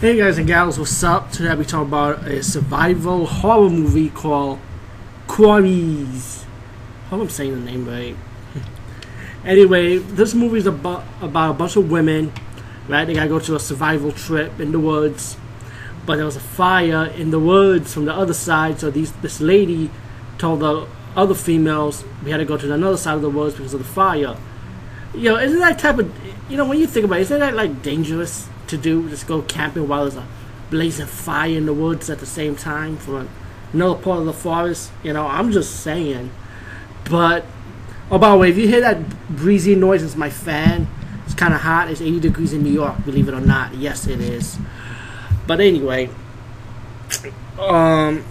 Hey guys and gals, what's up? Today I'll be talking about a survival horror movie called Quarries. Hope I'm saying the name right. anyway, this movie is about, about a bunch of women, right? They gotta go to a survival trip in the woods, but there was a fire in the woods from the other side, so these this lady told the other females we had to go to another side of the woods because of the fire. You know, isn't that type of, you know, when you think about it, isn't that like dangerous? To do. Just go camping while there's a blazing fire in the woods at the same time from another part of the forest. You know, I'm just saying. But, oh, by the way, if you hear that breezy noise, it's my fan. It's kind of hot. It's 80 degrees in New York, believe it or not. Yes, it is. But anyway, um,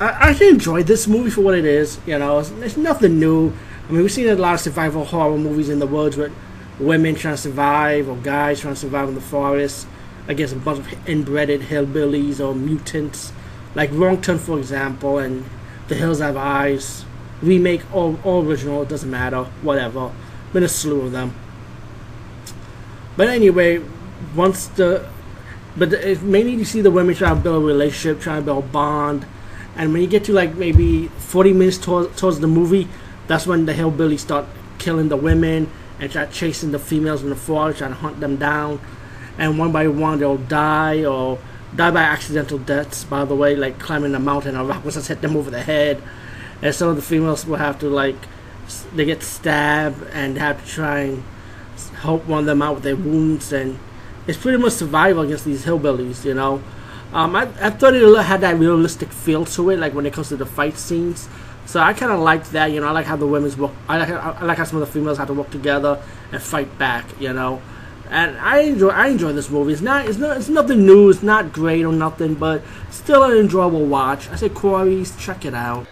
I actually enjoyed this movie for what it is. You know, it's, it's nothing new. I mean, we've seen a lot of survival horror movies in the woods with women trying to survive or guys trying to survive in the forest against a bunch of inbred hillbillies or mutants, like Wrong Turn, for example, and The Hills Have Eyes, remake or, or original, it doesn't matter, whatever. Been a slew of them. But anyway, once the but mainly you see the women trying to build a relationship, trying to build a bond, and when you get to like maybe 40 minutes towards, towards the movie, that's when the hillbillies start killing the women and start chasing the females in the forest, trying to hunt them down. And one by one, they'll die or die by accidental deaths, by the way, like climbing a mountain, a rock will just hit them over the head. And some of the females will have to, like, they get stabbed and have to try and help one of them out with their wounds. And it's pretty much survival against these hillbillies, you know. Um, I, I thought it had that realistic feel to it, like when it comes to the fight scenes. So I kind of liked that, you know. I like how the women's work. I like I like how some of the females have to work together and fight back, you know. And I enjoy I enjoy this movie. It's not it's not it's nothing new. It's not great or nothing, but still an enjoyable watch. I say Quarries, check it out.